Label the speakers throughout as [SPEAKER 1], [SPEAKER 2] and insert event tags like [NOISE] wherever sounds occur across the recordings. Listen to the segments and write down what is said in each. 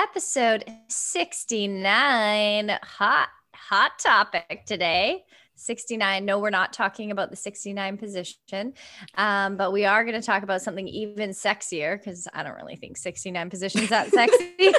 [SPEAKER 1] episode 69. Hot, hot topic today. 69. No, we're not talking about the 69 position, um, but we are going to talk about something even sexier because I don't really think 69 positions that [LAUGHS] sexy. [LAUGHS]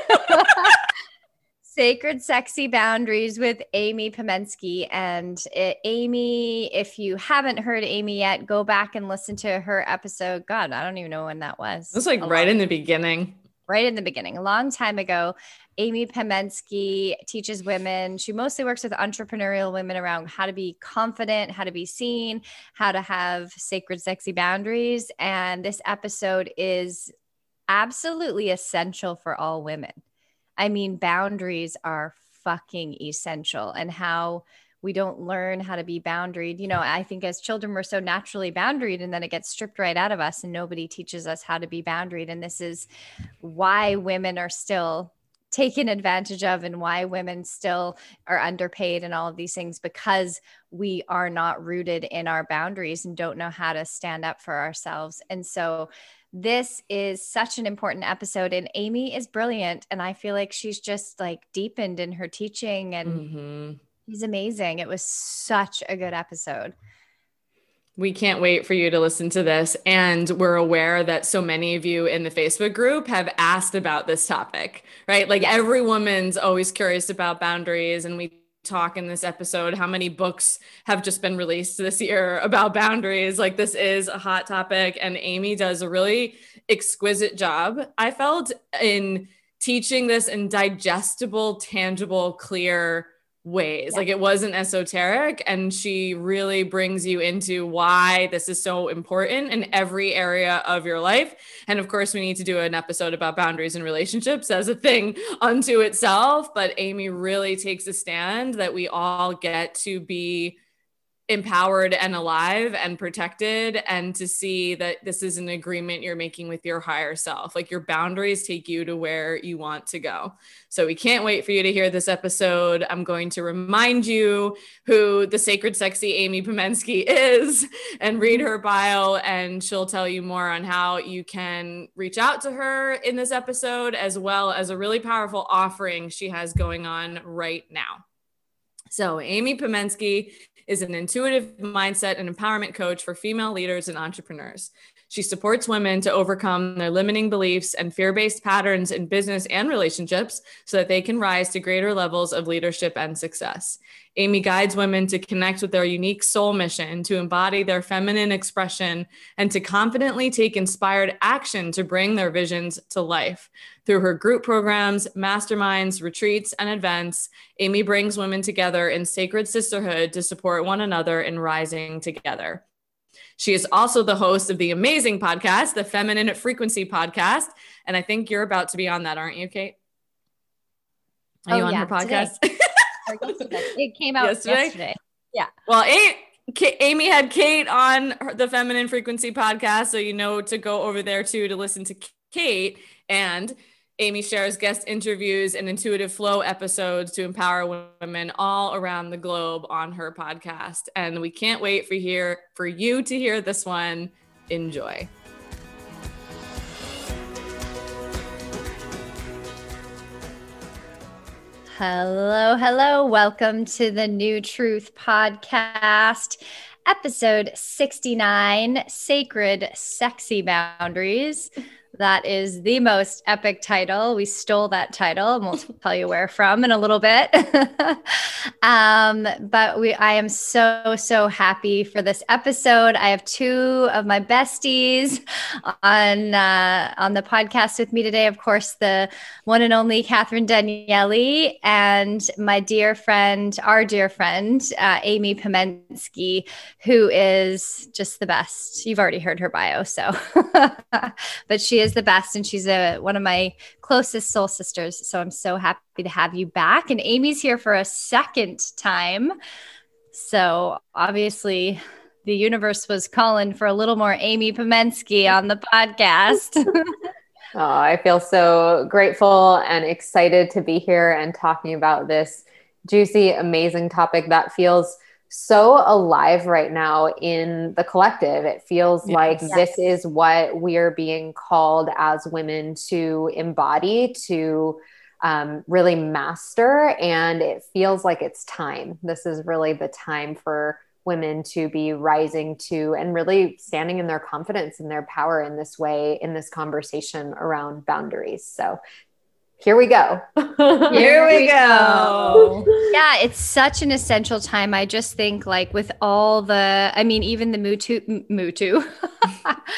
[SPEAKER 1] Sacred Sexy Boundaries with Amy Pamensky. And it, Amy, if you haven't heard Amy yet, go back and listen to her episode. God, I don't even know when that was.
[SPEAKER 2] It was like right in the beginning
[SPEAKER 1] right in the beginning, a long time ago. Amy Pamensky teaches women. She mostly works with entrepreneurial women around how to be confident, how to be seen, how to have sacred, sexy boundaries. And this episode is absolutely essential for all women. I mean, boundaries are fucking essential, and how we don't learn how to be boundaried. You know, I think as children, we're so naturally boundaried and then it gets stripped right out of us and nobody teaches us how to be boundaried. And this is why women are still taken advantage of and why women still are underpaid and all of these things because we are not rooted in our boundaries and don't know how to stand up for ourselves. And so this is such an important episode and Amy is brilliant and I feel like she's just like deepened in her teaching and mm-hmm He's amazing. It was such a good episode.
[SPEAKER 2] We can't wait for you to listen to this. And we're aware that so many of you in the Facebook group have asked about this topic, right? Like every woman's always curious about boundaries. And we talk in this episode how many books have just been released this year about boundaries. Like this is a hot topic. And Amy does a really exquisite job, I felt, in teaching this in digestible, tangible, clear ways. Yeah. Like it wasn't esoteric. And she really brings you into why this is so important in every area of your life. And of course, we need to do an episode about boundaries and relationships as a thing unto itself. But Amy really takes a stand that we all get to be empowered and alive and protected and to see that this is an agreement you're making with your higher self. Like your boundaries take you to where you want to go. So we can't wait for you to hear this episode. I'm going to remind you who the sacred sexy amy pamensky [LAUGHS] is and read her bio and she'll tell you more on how you can reach out to her in this episode as well as a really powerful offering she has going on right now so, Amy Pamensky is an intuitive mindset and empowerment coach for female leaders and entrepreneurs. She supports women to overcome their limiting beliefs and fear based patterns in business and relationships so that they can rise to greater levels of leadership and success. Amy guides women to connect with their unique soul mission, to embody their feminine expression, and to confidently take inspired action to bring their visions to life. Through her group programs, masterminds, retreats, and events, Amy brings women together in sacred sisterhood to support one another in rising together. She is also the host of the amazing podcast, the Feminine Frequency Podcast. And I think you're about to be on that, aren't you, Kate? Are
[SPEAKER 1] oh,
[SPEAKER 2] you on
[SPEAKER 1] yeah,
[SPEAKER 2] her podcast? [LAUGHS]
[SPEAKER 1] it came out yesterday. yesterday. Yeah.
[SPEAKER 2] Well, Amy had Kate on the Feminine Frequency podcast. So you know to go over there too to listen to Kate. And Amy shares guest interviews and intuitive flow episodes to empower women all around the globe on her podcast. And we can't wait for here for you to hear this one. Enjoy.
[SPEAKER 1] Hello, hello. Welcome to the New Truth Podcast, episode 69 Sacred Sexy Boundaries That is the most epic title. We stole that title and we'll [LAUGHS] tell you where from in a little bit. [LAUGHS] um, but we I am so, so happy for this episode. I have two of my besties on uh, on the podcast with me today. Of course, the one and only Catherine Danieli and my dear friend, our dear friend, uh, Amy Pamensky, who is just the best. You've already heard her bio, so [LAUGHS] but she is is the best and she's a one of my closest soul sisters. So I'm so happy to have you back. And Amy's here for a second time. So obviously the universe was calling for a little more Amy Pamensky on the podcast. [LAUGHS]
[SPEAKER 3] oh, I feel so grateful and excited to be here and talking about this juicy, amazing topic that feels so alive right now in the collective. It feels yes. like yes. this is what we are being called as women to embody, to um, really master. And it feels like it's time. This is really the time for women to be rising to and really standing in their confidence and their power in this way in this conversation around boundaries. So here we go. [LAUGHS]
[SPEAKER 1] here we go. yeah, it's such an essential time. I just think like with all the, I mean, even the Mutu, Mutu,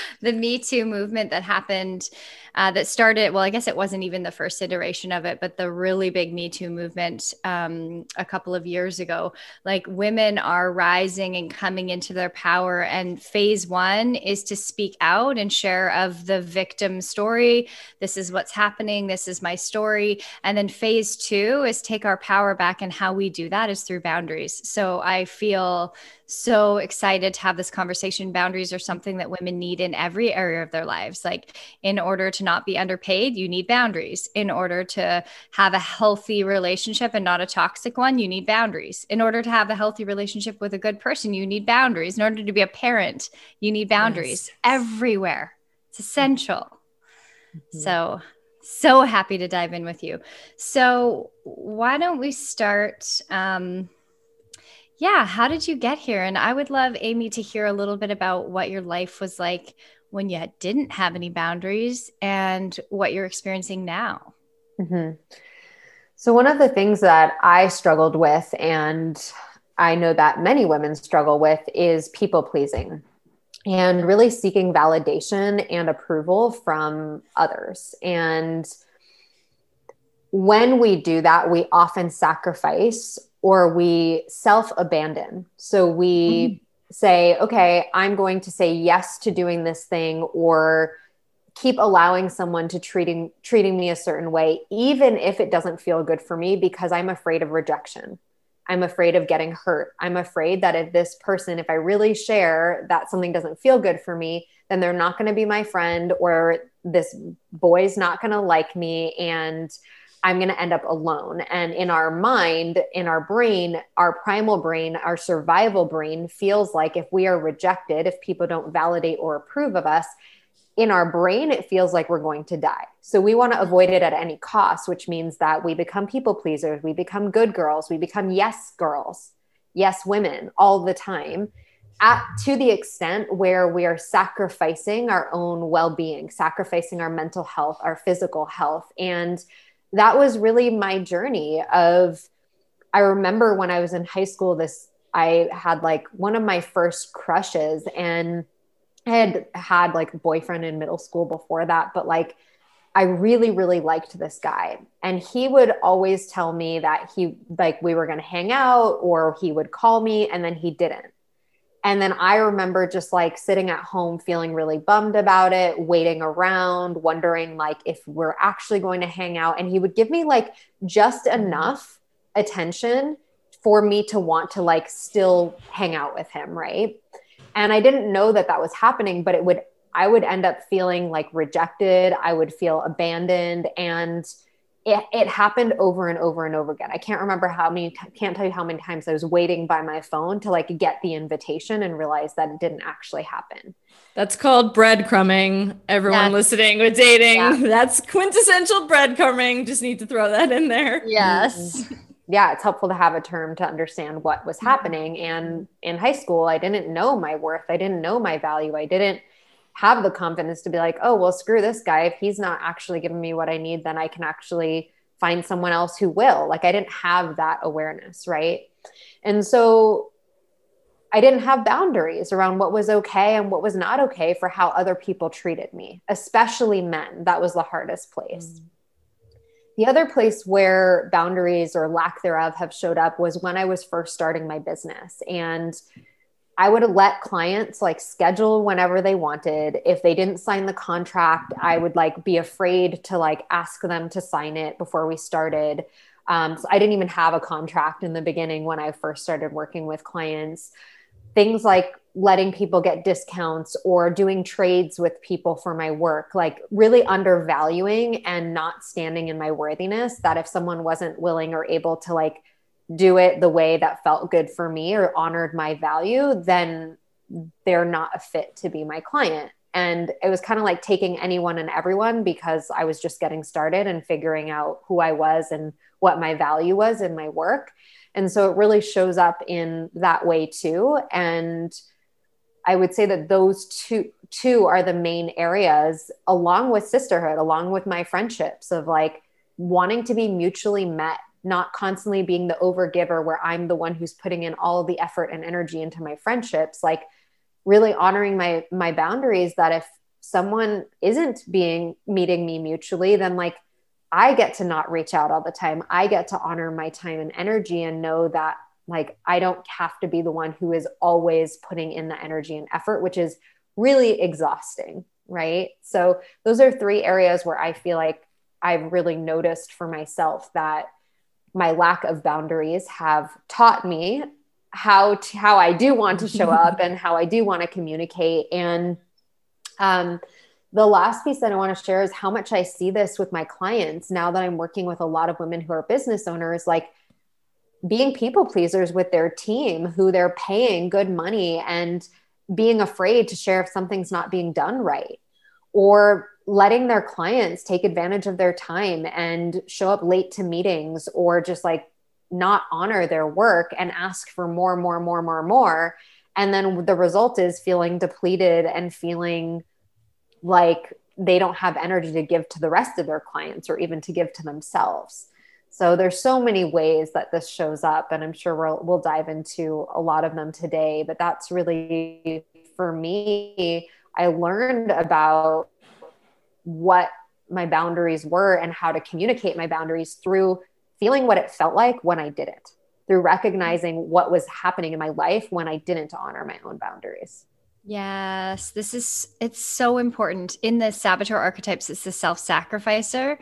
[SPEAKER 1] [LAUGHS] the Me Too movement that happened uh, that started, well, I guess it wasn't even the first iteration of it, but the really big Me Too movement um, a couple of years ago. Like women are rising and coming into their power. And phase one is to speak out and share of the victim story. This is what's happening. This is my story. And then phase two is take our power back. And how we do that is through boundaries. So I feel so excited to have this conversation. Boundaries are something that women need in every area of their lives. Like, in order to not be underpaid, you need boundaries. In order to have a healthy relationship and not a toxic one, you need boundaries. In order to have a healthy relationship with a good person, you need boundaries. In order to be a parent, you need boundaries yes. everywhere. It's essential. Mm-hmm. So, so happy to dive in with you. So, why don't we start? Um, yeah, how did you get here? And I would love Amy to hear a little bit about what your life was like when you didn't have any boundaries and what you're experiencing now.
[SPEAKER 3] Mm-hmm. So, one of the things that I struggled with, and I know that many women struggle with, is people pleasing and really seeking validation and approval from others. And when we do that, we often sacrifice or we self abandon. So we mm-hmm. Say, okay, I'm going to say yes to doing this thing or keep allowing someone to treating treating me a certain way even if it doesn't feel good for me because I'm afraid of rejection. I'm afraid of getting hurt. I'm afraid that if this person if I really share that something doesn't feel good for me, then they're not going to be my friend or this boy's not going to like me and I'm going to end up alone. And in our mind, in our brain, our primal brain, our survival brain feels like if we are rejected, if people don't validate or approve of us, in our brain, it feels like we're going to die. So we want to avoid it at any cost, which means that we become people pleasers, we become good girls, we become yes girls, yes women all the time. At, to the extent where we are sacrificing our own well-being sacrificing our mental health our physical health and that was really my journey of I remember when I was in high school this I had like one of my first crushes and I had had like a boyfriend in middle school before that but like I really really liked this guy. And he would always tell me that he like we were going to hang out or he would call me and then he didn't and then I remember just like sitting at home feeling really bummed about it, waiting around, wondering like if we're actually going to hang out. And he would give me like just mm-hmm. enough attention for me to want to like still hang out with him. Right. And I didn't know that that was happening, but it would, I would end up feeling like rejected. I would feel abandoned. And it, it happened over and over and over again. I can't remember how many, can't tell you how many times I was waiting by my phone to like get the invitation and realize that it didn't actually happen.
[SPEAKER 2] That's called breadcrumbing. Everyone yes. listening with dating, yeah. [LAUGHS] that's quintessential breadcrumbing. Just need to throw that in there.
[SPEAKER 1] Yes.
[SPEAKER 3] Mm-hmm. Yeah, it's helpful to have a term to understand what was mm-hmm. happening. And in high school, I didn't know my worth. I didn't know my value. I didn't have the confidence to be like, oh, well, screw this guy. If he's not actually giving me what I need, then I can actually find someone else who will. Like I didn't have that awareness, right? And so I didn't have boundaries around what was okay and what was not okay for how other people treated me, especially men. That was the hardest place. Mm. The other place where boundaries or lack thereof have showed up was when I was first starting my business. And I would let clients like schedule whenever they wanted. If they didn't sign the contract, I would like be afraid to like ask them to sign it before we started. Um, so I didn't even have a contract in the beginning when I first started working with clients. Things like letting people get discounts or doing trades with people for my work, like really undervaluing and not standing in my worthiness. That if someone wasn't willing or able to like do it the way that felt good for me or honored my value, then they're not a fit to be my client. And it was kind of like taking anyone and everyone because I was just getting started and figuring out who I was and what my value was in my work. And so it really shows up in that way too. And I would say that those two two are the main areas along with sisterhood, along with my friendships of like wanting to be mutually met not constantly being the overgiver where I'm the one who's putting in all the effort and energy into my friendships, like really honoring my my boundaries that if someone isn't being meeting me mutually, then like I get to not reach out all the time. I get to honor my time and energy and know that like I don't have to be the one who is always putting in the energy and effort, which is really exhausting, right? So those are three areas where I feel like I've really noticed for myself that my lack of boundaries have taught me how to, how I do want to show up and how I do want to communicate. And um, the last piece that I want to share is how much I see this with my clients now that I'm working with a lot of women who are business owners, like being people pleasers with their team who they're paying good money and being afraid to share if something's not being done right or letting their clients take advantage of their time and show up late to meetings or just like not honor their work and ask for more, more, more, more, more. And then the result is feeling depleted and feeling like they don't have energy to give to the rest of their clients or even to give to themselves. So there's so many ways that this shows up, and I'm sure we'll we'll dive into a lot of them today. But that's really for me. I learned about what my boundaries were and how to communicate my boundaries through feeling what it felt like when I did it, through recognizing what was happening in my life when I didn't honor my own boundaries.
[SPEAKER 1] Yes, this is it's so important. In the saboteur archetypes, it's the self-sacrificer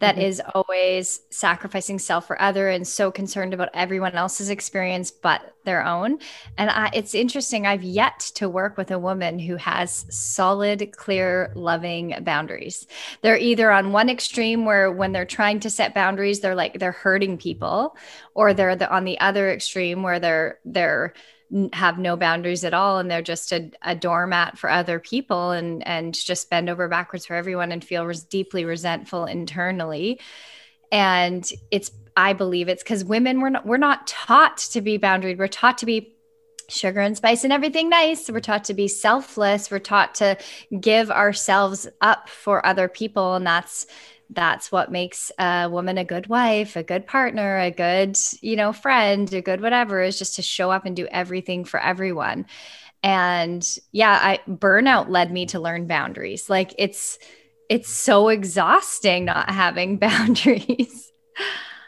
[SPEAKER 1] that mm-hmm. is always sacrificing self for other and so concerned about everyone else's experience but their own. And I, it's interesting, I've yet to work with a woman who has solid, clear, loving boundaries. They're either on one extreme where when they're trying to set boundaries, they're like they're hurting people, or they're the, on the other extreme where they're they're have no boundaries at all and they're just a, a doormat for other people and and just bend over backwards for everyone and feel res- deeply resentful internally and it's i believe it's because women we're not we're not taught to be boundaried we're taught to be sugar and spice and everything nice. We're taught to be selfless. We're taught to give ourselves up for other people. And that's that's what makes a woman a good wife, a good partner, a good, you know, friend, a good whatever is just to show up and do everything for everyone. And yeah, I burnout led me to learn boundaries. Like it's it's so exhausting not having [LAUGHS] boundaries.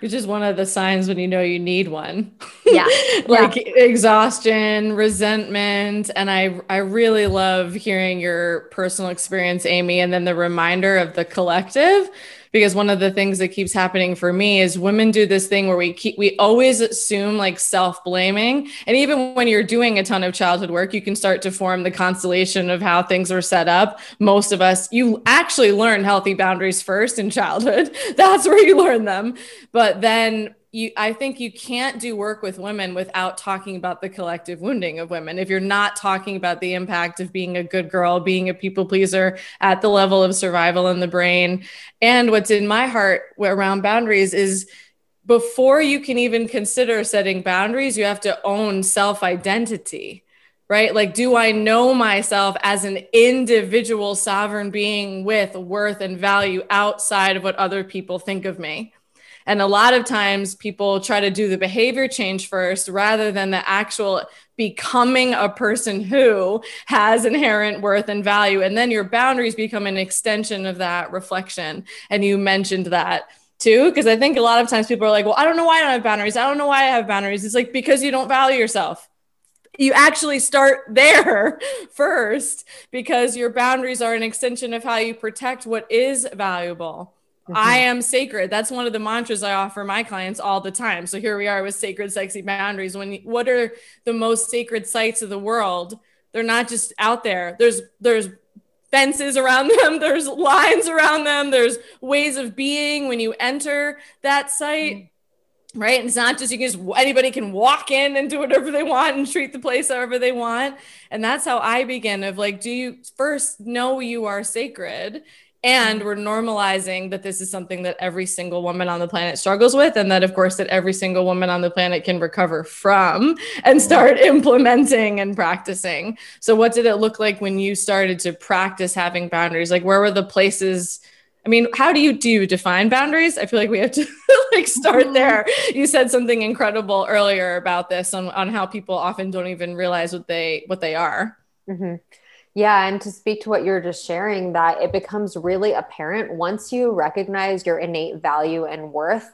[SPEAKER 2] Which is one of the signs when you know you need one.
[SPEAKER 1] Yeah. [LAUGHS]
[SPEAKER 2] like yeah. exhaustion, resentment. And I I really love hearing your personal experience, Amy, and then the reminder of the collective because one of the things that keeps happening for me is women do this thing where we keep we always assume like self-blaming. And even when you're doing a ton of childhood work you can start to form the constellation of how things are set up. Most of us you actually learn healthy boundaries first in childhood. [LAUGHS] That's where you learn them. But then you i think you can't do work with women without talking about the collective wounding of women if you're not talking about the impact of being a good girl being a people pleaser at the level of survival in the brain and what's in my heart around boundaries is before you can even consider setting boundaries you have to own self identity right? Like, do I know myself as an individual sovereign being with worth and value outside of what other people think of me? And a lot of times people try to do the behavior change first rather than the actual becoming a person who has inherent worth and value. And then your boundaries become an extension of that reflection. And you mentioned that too, because I think a lot of times people are like, well, I don't know why I don't have boundaries. I don't know why I have boundaries. It's like because you don't value yourself you actually start [LAUGHS] there first because your boundaries are an extension of how you protect what is valuable. Mm-hmm. I am sacred. That's one of the mantras I offer my clients all the time. So here we are with sacred, sexy boundaries. When what are the most sacred sites of the world? They're not just out there. There's there's fences around [LAUGHS] them. There's lines around them. There's ways of being when you enter that site. Mm-hmm right? And it's not just you can just anybody can walk in and do whatever they want and treat the place however they want. And that's how I begin of like, do you first know you are sacred? And we're normalizing that this is something that every single woman on the planet struggles with. And that, of course, that every single woman on the planet can recover from and start [LAUGHS] implementing and practicing. So, what did it look like when you started to practice having boundaries? Like, where were the places? I mean, how do you do you define boundaries? I feel like we have to [LAUGHS] like start mm-hmm. there. You said something incredible earlier about this on, on how people often don't even realize what they what they are.
[SPEAKER 3] Mm-hmm. Yeah. And to speak to what you're just sharing, that it becomes really apparent once you recognize your innate value and worth,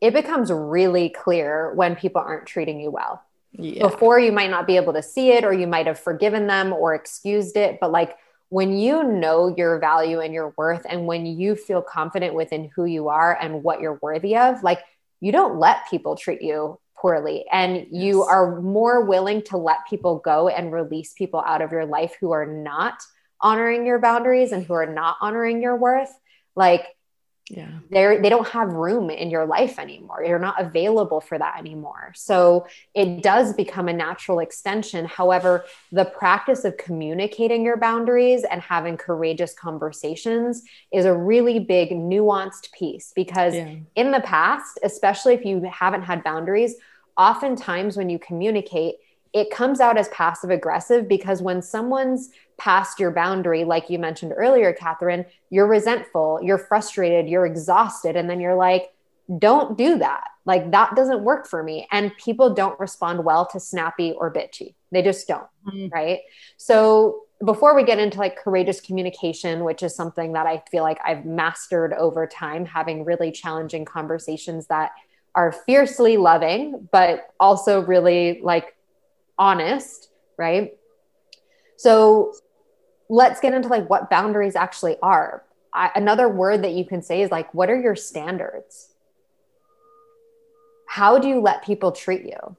[SPEAKER 3] it becomes really clear when people aren't treating you well. Yeah. Before you might not be able to see it, or you might have forgiven them or excused it. But like when you know your value and your worth, and when you feel confident within who you are and what you're worthy of, like you don't let people treat you poorly. And yes. you are more willing to let people go and release people out of your life who are not honoring your boundaries and who are not honoring your worth. Like yeah. they're they don't have room in your life anymore. You're not available for that anymore. So it does become a natural extension. However the practice of communicating your boundaries and having courageous conversations is a really big nuanced piece because yeah. in the past especially if you haven't had boundaries oftentimes when you communicate, it comes out as passive aggressive because when someone's past your boundary, like you mentioned earlier, Catherine, you're resentful, you're frustrated, you're exhausted. And then you're like, don't do that. Like that doesn't work for me. And people don't respond well to snappy or bitchy. They just don't. Mm-hmm. Right. So before we get into like courageous communication, which is something that I feel like I've mastered over time, having really challenging conversations that are fiercely loving, but also really like honest, right? So let's get into like what boundaries actually are. I, another word that you can say is like, what are your standards? How do you let people treat you?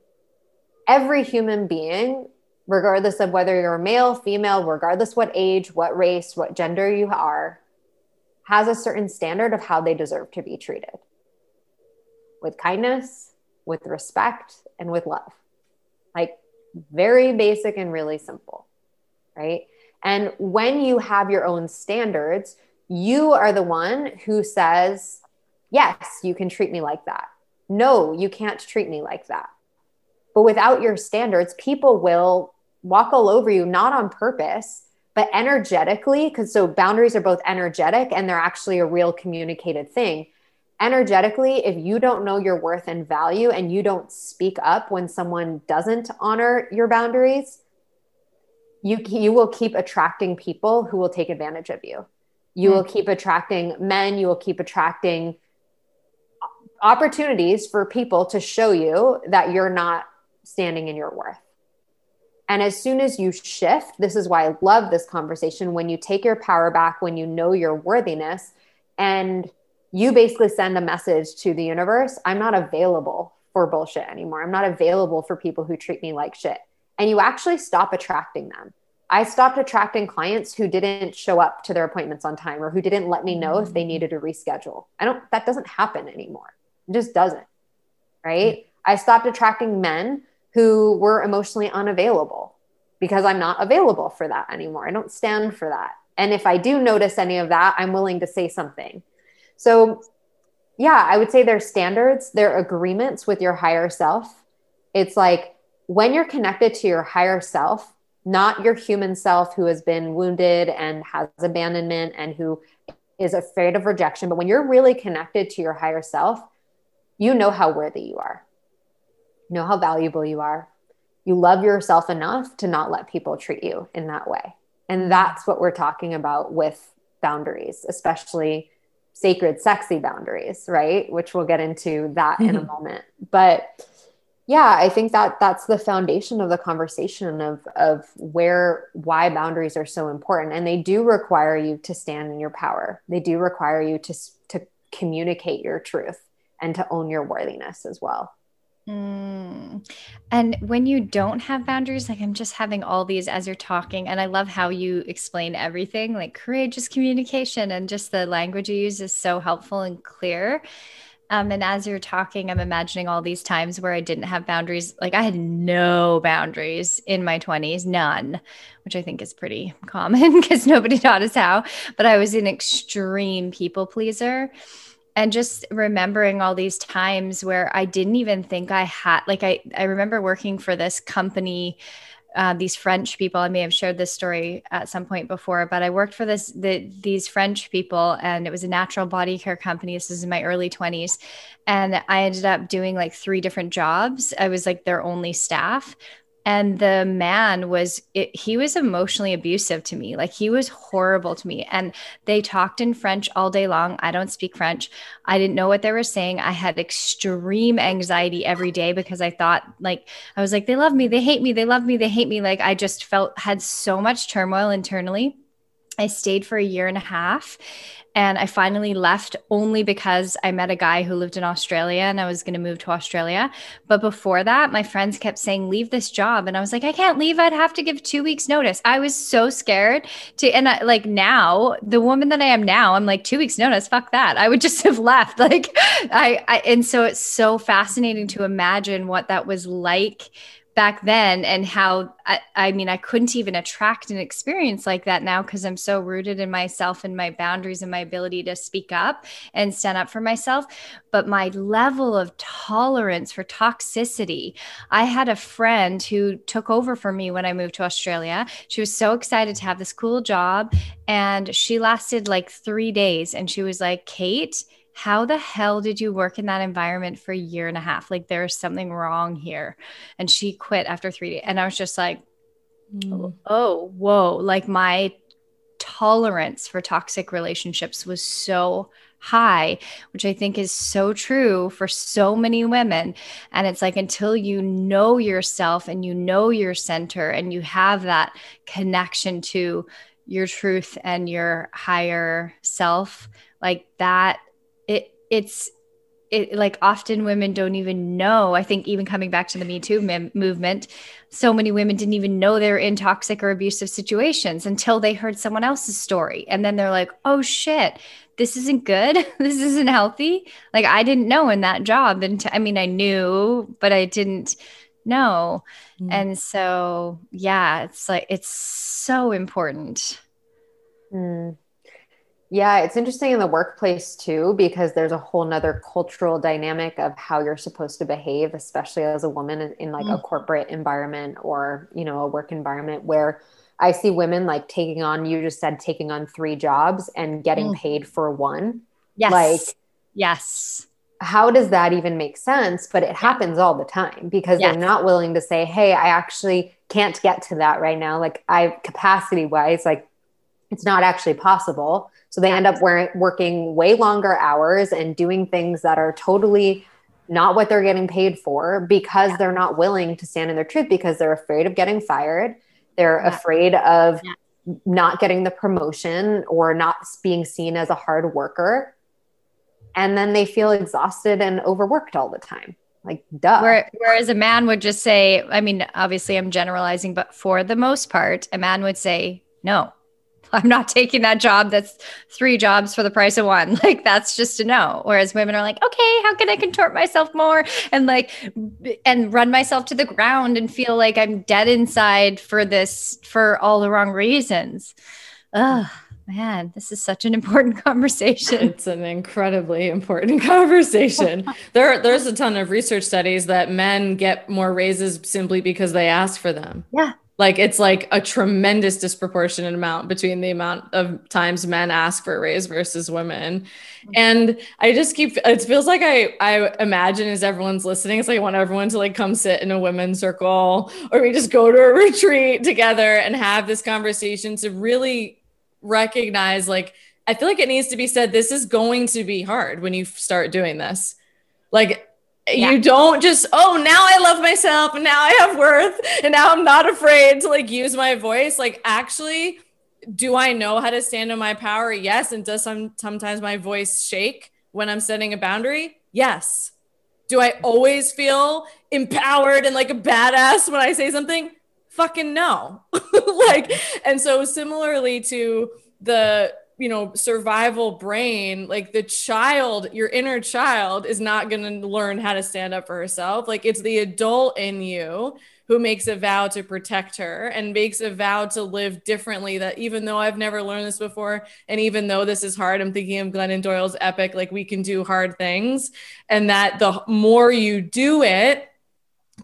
[SPEAKER 3] Every human being, regardless of whether you're male, female, regardless what age, what race, what gender you are, has a certain standard of how they deserve to be treated with kindness, with respect, and with love. Like very basic and really simple, right? And when you have your own standards, you are the one who says, Yes, you can treat me like that. No, you can't treat me like that. But without your standards, people will walk all over you, not on purpose, but energetically. Because so boundaries are both energetic and they're actually a real communicated thing energetically, if you don't know your worth and value and you don't speak up when someone doesn't honor your boundaries, you, you will keep attracting people who will take advantage of you. You mm will keep attracting men, you will keep attracting opportunities for people to show you that you're not standing in your worth. And as soon as you shift, this is why I love this conversation. When you take your power back, when you know your worthiness, and you basically send a message to the universe I'm not available for bullshit anymore. I'm not available for people who treat me like shit. And you actually stop attracting them. I stopped attracting clients who didn't show up to their appointments on time or who didn't let me know if they mm. needed to reschedule. I don't, that doesn't happen anymore. It just doesn't. Right. Mm. I stopped attracting men who were emotionally unavailable because I'm not available for that anymore. I don't stand for that. And if I do notice any of that, I'm willing to say something. So, yeah, I would say they're standards, they're agreements with your higher self. It's like when you're connected to your higher self, not your human self who has been wounded and has abandonment and who is afraid of rejection. But when you're really connected to your higher self, you know how worthy you are, you know how valuable you are. You love yourself enough to not let people treat you in that way. And that's what we're talking about with boundaries, especially sacred, sexy boundaries, right? Which we'll get into that in a mm-hmm. moment. But yeah, I think that that's the foundation of the conversation of of where why boundaries are so important, and they do require you to stand in your power. They do require you to to communicate your truth and to own your worthiness as well.
[SPEAKER 1] Mm. And when you don't have boundaries, like I'm just having all these as you're talking, and I love how you explain everything, like courageous communication, and just the language you use is so helpful and clear. Um, and as you're talking, I'm imagining all these times where I didn't have boundaries. Like I had no boundaries in my 20s, none, which I think is pretty common [LAUGHS] because nobody [LAUGHS] taught us how. But I was an extreme people pleaser and just remembering all these times where I didn't even think I had like I I remember working for this company uh, these French people. I may have shared this story at some point before, but I worked for this the, these French people, and it was a natural body care company. This is in my early twenties, and I ended up doing like three different jobs. I was like their only staff, and the man was it, he was emotionally abusive to me. Like he was horrible to me. And they talked in french all day long. I don't speak french. I didn't know what they were saying. I had extreme anxiety every day because i thought like i was like they love me. They hate me. They love me. They hate me. Like i just felt had so much turmoil internally I stayed for a year and a half and I finally left only because I met a guy who lived in Australia and I was going to move to Australia. But before that, my friends kept saying, leave this job. And I was like, I can't leave. I'd have to give two weeks notice. I was so scared to, and I, like now, the woman that I am now, I'm like, two weeks notice, fuck that. I would [LAUGHS] just have left. Like, I, I and so it's so fascinating to imagine what that was like back then and how I, I, mean i couldn't even attract an experience like that now because i'm so rooted in myself and my boundaries and my ability to speak up and stand up for myself. But my level of tolerance for toxicity i had a friend who took over for me when i moved to australia. She was so excited to have this cool job and she lasted like three days and she was like kate how the hell did you work in that environment for a year and a half? Like there's something wrong here. And she quit after three days. And I was just like, mm. oh, whoa. Like my tolerance for toxic relationships was so high, which I think is so true for so many women. And it's like until you know yourself and you know your center and you have that connection to your truth and your higher self, like that it's it like often women don't even know. I think even coming back to the Me Too m- movement, so many women didn't even know they were in toxic or abusive situations until they heard someone else's story. And then they're like, oh shit, this isn't good. [LAUGHS] this isn't healthy. Like I didn't know in that job. And I mean, I knew, but I didn't know. Mm. And so, yeah, it's like, it's so important.
[SPEAKER 3] Mm. Yeah, it's interesting in the workplace too, because there's a whole nother cultural dynamic of how you're supposed to behave, especially as a woman in, in like mm. a corporate environment or, you know, a work environment where I see women like taking on, you just said taking on three jobs and getting mm. paid for one.
[SPEAKER 1] Yes.
[SPEAKER 3] Like,
[SPEAKER 1] yes.
[SPEAKER 3] How does that even make sense? But it happens all the time because yes. they're not willing to say, Hey, I actually can't get to that right now. Like I capacity wise, like it's not actually possible so they end up wearing, working way longer hours and doing things that are totally not what they're getting paid for because yeah. they're not willing to stand in their truth because they're afraid of getting fired. They're yeah. afraid of yeah. not getting the promotion or not being seen as a hard worker. And then they feel exhausted and overworked all the time. Like, duh.
[SPEAKER 1] Whereas a man would just say, I mean, obviously I'm generalizing, but for the most part, a man would say, no, I'm not taking that job that's three jobs for the price of one. [LAUGHS] Like that's just a no. Whereas women are like, okay, how can I contort myself more and like and run myself to the ground and feel like I'm dead inside for this for all the wrong reasons. Oh man, this is such an important [LAUGHS] conversation.
[SPEAKER 2] It's an incredibly important [LAUGHS] conversation. there, there's a ton of research studies that men get more raises simply because they ask for them.
[SPEAKER 1] Yeah
[SPEAKER 2] Like it's like a tremendous disproportionate amount between the amount of times men ask for a raise versus women. Mm-hmm. And I just keep it feels like I I imagine as everyone's listening, it's like I want everyone to like come sit in a women's circle or we just go to a [LAUGHS] retreat together and have this conversation to really recognize like I feel like it needs to be said this is going to be hard when you start doing this. Like yeah. you don't just oh now i love myself and now i have worth and now i'm not afraid to like use my voice. Like actually do i know how to stand in my power? Yes and does some sometimes my voice shake when i'm setting a boundary? Yes. Do i always feel empowered and like a badass when i say something? Fucking no. [LAUGHS] Like and so similarly to the you know survival brain like the child your inner child is not going to learn how to stand up for herself. Like it's the adult in you who makes a vow to protect her and makes a vow to live differently that even though i've never learned this before and even though this is hard i'm thinking of glennon doyle's epic like we can do hard things. And that the more you do it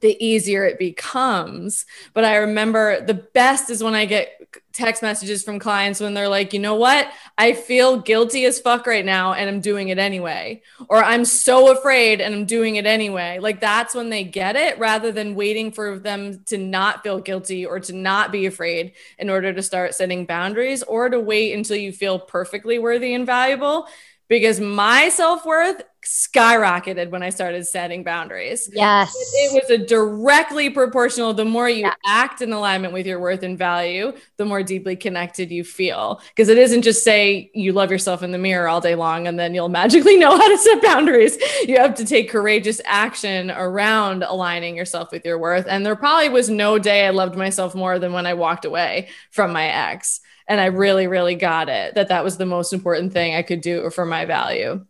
[SPEAKER 2] the easier it becomes. But I remember the best is when I get text messages from clients when they're like, you know what? I feel guilty as fuck right now and I'm doing it anyway. Or I'm so afraid and I'm doing it anyway. Like that's when they get it rather than waiting for them to not feel guilty or to not be afraid in order to start setting boundaries or to wait until you feel perfectly worthy and valuable because my self worth skyrocketed when I started setting boundaries.
[SPEAKER 1] Yes.
[SPEAKER 2] It, was a directly proportional. The more you yeah. act in alignment with your worth and value, the more deeply connected you feel. Because it isn't just say you love yourself in the mirror all day long and then you'll [LAUGHS] magically know how to set boundaries. You have to take courageous action around aligning yourself with your worth. And there probably was no day I loved myself more than when I walked away from my ex and i really really got it that that was the most important thing i could do for my value.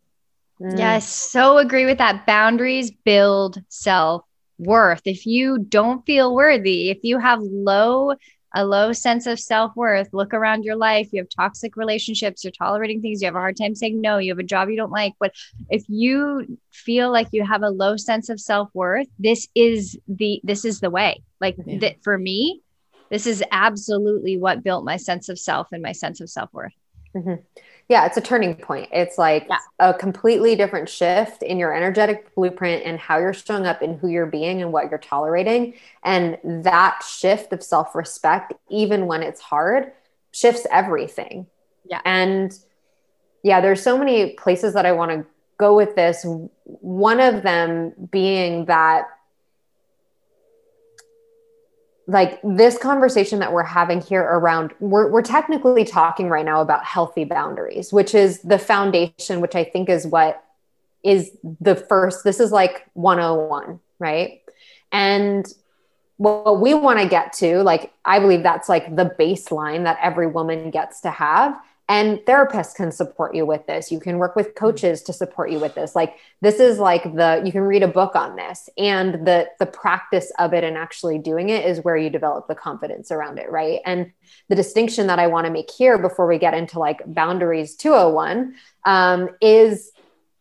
[SPEAKER 1] Mm. yes so agree with that. Boundaries build self worth if you don't feel worthy if you have low a low sense of self-worth look around your life. You have toxic relationships. You're tolerating things. You have a hard time saying no. You have a job you don't like. But if you feel like you have a low sense of self-worth this is the this is the way. Like yeah. that for me this is absolutely what built my sense of self and my sense of self-worth.
[SPEAKER 3] Mm-hmm. yeah it's a turning point. It's like yeah. a completely different shift in your energetic blueprint and how you're showing up and who you're being and what you're tolerating. And that shift of self-respect even when it's hard shifts everything.
[SPEAKER 1] Yeah.
[SPEAKER 3] And yeah there's so many places that i want to go with this. One of them being that like this conversation that we're having here around we're, we're technically talking right now about healthy boundaries which is the foundation which i think is what is the first this is like 101 right? And what we want to get to like i believe that's like the baseline that every woman gets to have and therapists can support you with this. You can work with coaches to support you with this. Like this is like the you can read a book on this. And the the practice of it and actually doing it is where you develop the confidence around it right? And the distinction that i want to make here before we get into like boundaries 201 um, is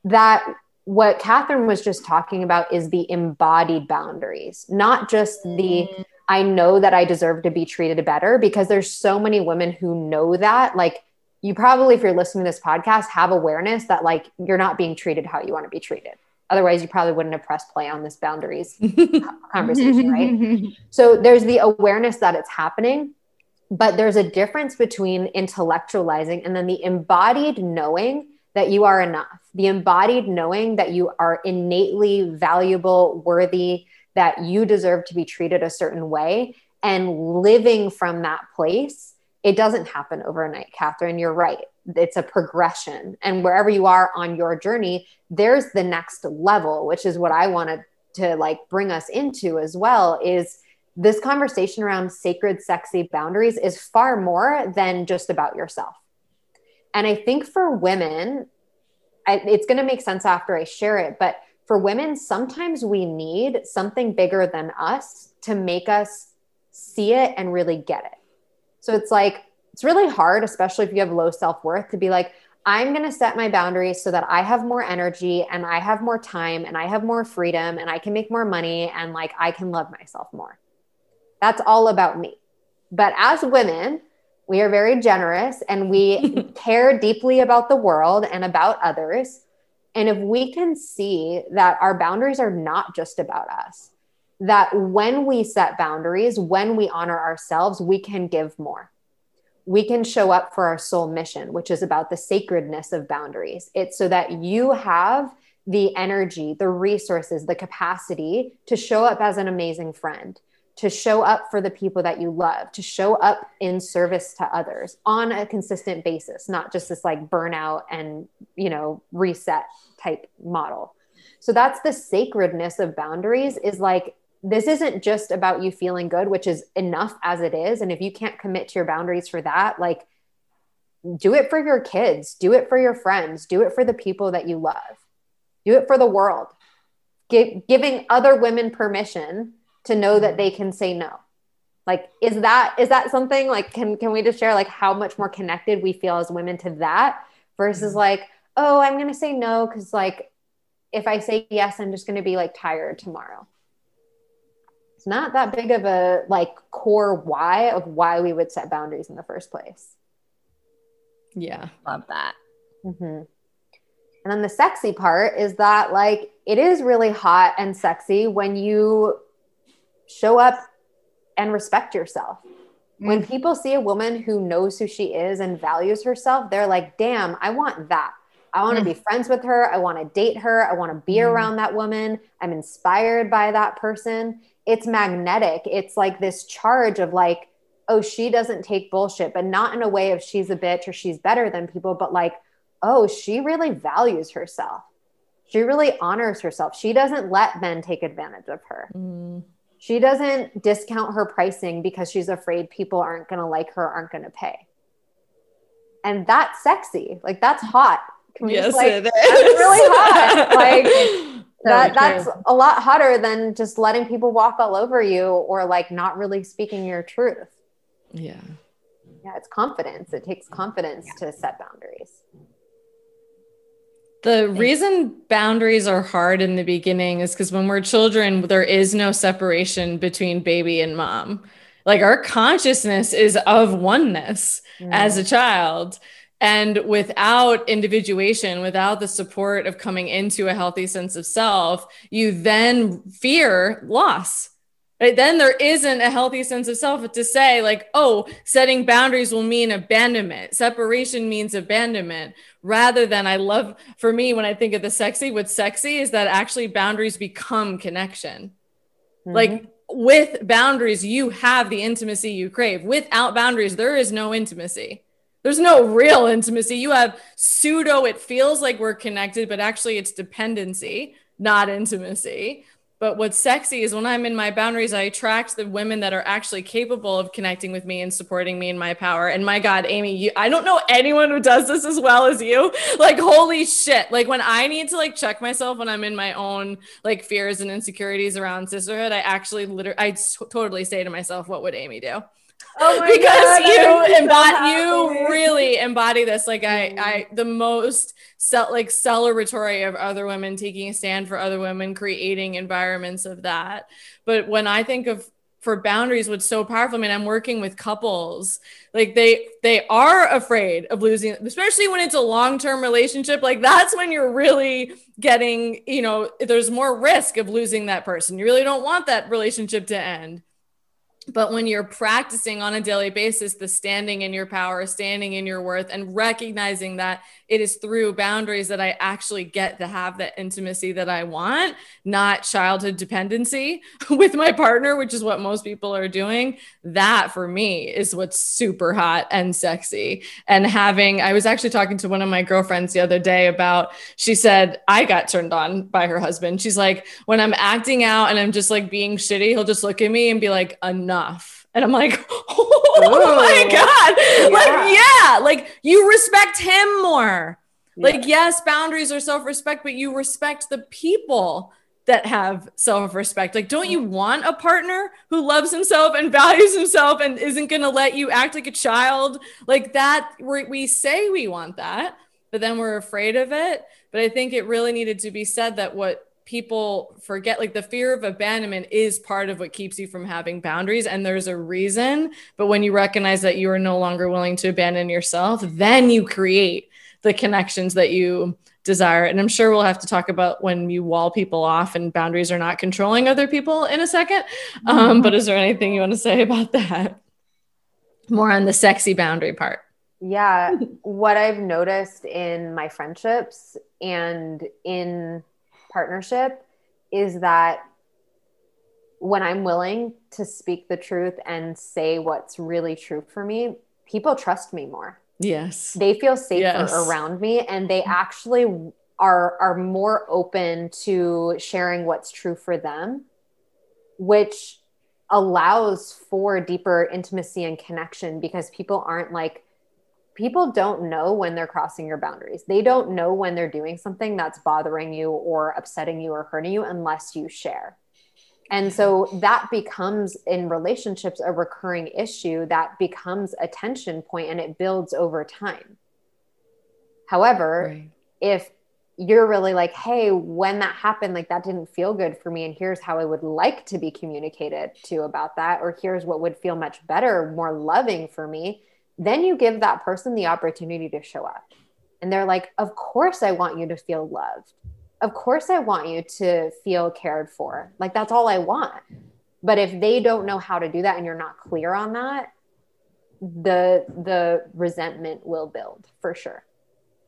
[SPEAKER 3] that what catherine was just talking about is the embodied boundaries not just the mm. I know that I deserve to be treated better because there's so many women who know that like you probably, if you're listening to this podcast, have awareness that like you're not being treated how you want to be treated. Otherwise, you probably wouldn't have pressed play on this boundaries [LAUGHS] conversation, right? So there's the awareness that it's happening, but there's a difference between intellectualizing and then the embodied knowing that you are enough, the embodied knowing that you are innately valuable, worthy, that you deserve to be treated a certain way, and living from that place it doesn't happen overnight, Catherine. You're right. It's a progression. And wherever you are on your journey, there's the next level, which is what I wanted to like bring us into as well is this conversation around sacred sexy boundaries is far more than just about yourself. And I think for women, I, it's going to make sense after I share it, but for women, sometimes we need something bigger than us to make us see it and really get it. So it's like, it's really hard, especially if you have low self worth, to be like, I'm going to set my boundaries so that I have more energy and I have more time and I have more freedom and I can make more money and like I can love myself more. That's all about me. But as women, we are very generous and we [LAUGHS] care deeply about the world and about others. And if we can see that our boundaries are not just about us, that when we set boundaries, when we honor ourselves, we can give more. We can show up for our soul mission, which is about the sacredness of boundaries. It's so that you have the energy, the resources, the capacity to show up as an amazing friend, to show up for the people that you love, to show up in service to others on a consistent basis, not just this like burnout and, you know, reset type model. So that's the sacredness of boundaries is like this isn't just about you feeling good, which is enough as it is. And if you can't commit to your boundaries for that, like do it for your kids, do it for your friends, do it for the people that you love, do it for the world. Give, giving other women permission to know that they can say no. Like, is that is that something like can can we just share like how much more connected we feel as women to that versus mm-hmm. like, oh, I'm gonna say no because like if I say yes, I'm just gonna be like tired tomorrow it's not that big of a like core why of why we would set boundaries in the first place.
[SPEAKER 2] Yeah.
[SPEAKER 1] Love that.
[SPEAKER 3] Mm-hmm. And then the sexy part is that like it is really hot and sexy when you show up and respect yourself. Mm-hmm. When mm. people see a woman who knows who she is and values herself, they're like, damn, I want that. I want to mm-hmm. be friends with her. I want to date her. I want to be mm-hmm. around that woman. I'm inspired by that person it's magnetic. It's like this charge of like, oh, she doesn't take bullshit, but not in a way of she's a bitch or she's better than people, but like, oh, she really values herself. She really honors herself. She doesn't let men take advantage of her. Mm. She doesn't discount her pricing because she's afraid people aren't going to like her, aren't going to pay. And that's sexy. Like that's hot.
[SPEAKER 2] Can yes, just, like, it is.
[SPEAKER 3] really hot. [LAUGHS] Like that that's a lot hotter than just letting people walk all over you or like not really speaking your truth.
[SPEAKER 2] Yeah.
[SPEAKER 3] Yeah, it's confidence. It takes confidence yeah. to set boundaries.
[SPEAKER 2] The reason boundaries are hard in the beginning is because when we're children, there is no separation between baby and mom. Like our consciousness is of oneness mm. as a child. And without individuation, without the support of coming into a healthy sense of self, you then fear loss. Right? Then there isn't a healthy sense of self to say, like, oh, setting boundaries will mean abandonment. Separation means abandonment. Rather than, I love, for me, when I think of the sexy, what's sexy is that actually boundaries become connection. Mm-hmm. Like, with boundaries, you have the intimacy you crave. Without boundaries, there is no intimacy. There's no real intimacy. You have pseudo, it feels like we're connected, but actually it's dependency, not intimacy. But what's sexy is when I'm in my boundaries, I attract the women that are actually capable of connecting with me and supporting me in my power. And my God, Amy, you, I don't know anyone who does this as well as you. [LAUGHS] Like, holy shit. Like, when I need to like check myself when I'm in my own like fears and insecurities around sisterhood, I actually literally, I totally say to myself, what would Amy do? Oh because God, you embody you really embody this like I I the most cel- like celebratory of other women taking a stand for other women creating environments of that. But when I think of for boundaries what's so powerful i mean i'm working with couples. Like they they are afraid of losing especially when it's a long-term relationship like that's when you're really getting you know there's more risk of losing that person. You really don't want that relationship to end but when you're practicing on a daily basis the standing in your power standing in your worth and recognizing that it is through boundaries that i actually get to have that intimacy that i want not childhood dependency [LAUGHS] with my partner which is what most people are doing. That for me is what's super hot and sexy. And having i was actually talking to one of my girlfriends the other day about she said i got turned on by her husband. She's like when i'm acting out and i'm just like being shitty he'll just look at me and be like enough enough. And I'm like, [LAUGHS] oh my God. Yeah. Like, yeah, like you respect him more. Yeah. Like, yes, boundaries are self respect, but you respect the people that have self respect. Like, don't you want a partner who loves himself and values himself and isn't going to let you act like a child? Like, that, we say we want that, but then we're afraid of it. But I think it really needed to be said that what people forget like the fear of abandonment is part of what keeps you from having boundaries and there's a reason. But when you recognize that you are no longer willing to abandon yourself then you create the connections that you desire. And i'm sure we'll have to talk about when you wall people off and boundaries are not controlling other people in a second. Um, mm-hmm. but is there anything you want to say about that? More on the sexy boundary part.
[SPEAKER 3] Yeah. [LAUGHS] What i've noticed in my friendships and in partnership is that when I'm willing to speak the truth and say what's really true for me, people trust me more.
[SPEAKER 2] Yes.
[SPEAKER 3] They feel safer yes. around me and they actually are are more open to sharing what's true for them, which allows for deeper intimacy and connection because people aren't like people don't know when they're crossing your boundaries. They don't know when they're doing something that's bothering you or upsetting you or hurting you unless you share. And so that becomes in relationships a recurring issue that becomes a tension point and it builds over time. However, right. if you're really like, hey, when that happened, like that didn't feel good for me. And here's how I would like to be communicated to about that. Or here's what would feel much better, more loving for me then you give that person the opportunity to show up. And they're like, Of course, I want you to feel loved. Of course, I want you to feel cared for. Like, that's all I want. But if they don't know how to do that and you're not clear on that, the the resentment will build for sure.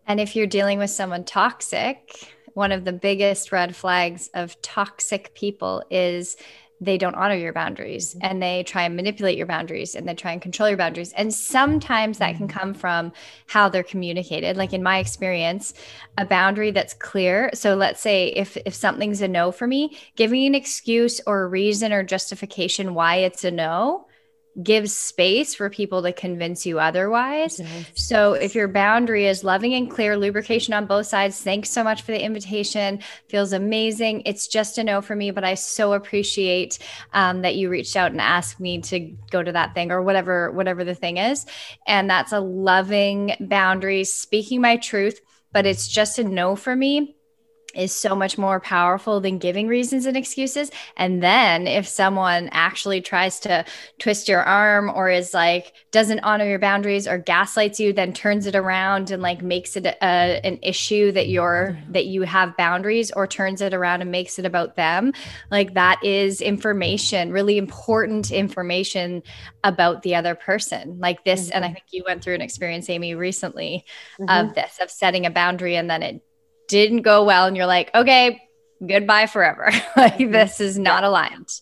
[SPEAKER 1] And if you're dealing with someone toxic, one of the biggest red flags of toxic people is they don't honor your boundaries mm-hmm. and they try and manipulate your boundaries and they try and control your boundaries. And sometimes that can mm-hmm. come from how they're communicated. Like in my experience, a boundary that's clear. So let's say if if something's a no for me, giving an excuse or a reason or justification why it's a no gives space for people to convince you otherwise. Yes. So if your boundary is loving and clear, lubrication on both sides, thanks so much for the invitation. Feels amazing. It's just a no for me, but I so appreciate um, that you reached out and asked me to go to that thing or whatever, whatever the thing is. And that's a loving boundary, speaking my truth, but it's just a no for me is so much more powerful than giving reasons and excuses. And then if someone actually tries to twist your arm or is like doesn't honor your boundaries or gaslights you, then turns it around and like makes it a, an issue that you're that you have boundaries or turns it around and makes it about them, like that is information, really important information about the other person. Like this, mm-hmm. and I mm-hmm. think you went through an experience, Amy, recently mm-hmm. of this of setting a boundary and then it didn't go well and you're like, okay, goodbye forever. [LAUGHS] like mm-hmm. this is not aligned.